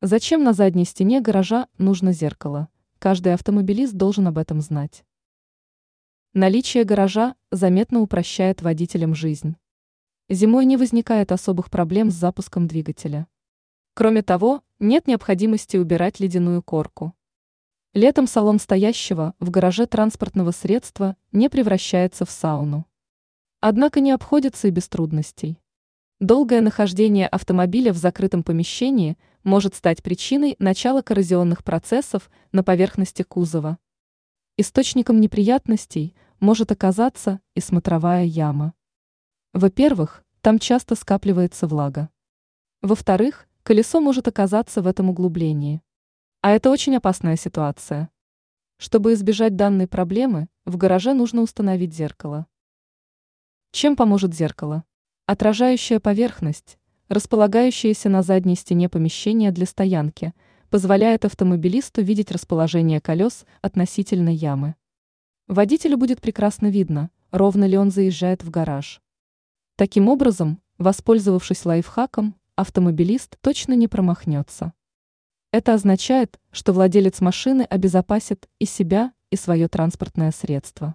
Зачем на задней стене гаража нужно зеркало? Каждый автомобилист должен об этом знать. Наличие гаража заметно упрощает водителям жизнь. Зимой не возникает особых проблем с запуском двигателя. Кроме того, нет необходимости убирать ледяную корку. Летом салон стоящего в гараже транспортного средства не превращается в сауну. Однако не обходится и без трудностей. Долгое нахождение автомобиля в закрытом помещении может стать причиной начала коррозионных процессов на поверхности кузова. Источником неприятностей может оказаться и смотровая яма. Во-первых, там часто скапливается влага. Во-вторых, колесо может оказаться в этом углублении. А это очень опасная ситуация. Чтобы избежать данной проблемы, в гараже нужно установить зеркало. Чем поможет зеркало? Отражающая поверхность, располагающаяся на задней стене помещения для стоянки, позволяет автомобилисту видеть расположение колес относительно ямы. Водителю будет прекрасно видно, ровно ли он заезжает в гараж. Таким образом, воспользовавшись лайфхаком, автомобилист точно не промахнется. Это означает, что владелец машины обезопасит и себя, и свое транспортное средство.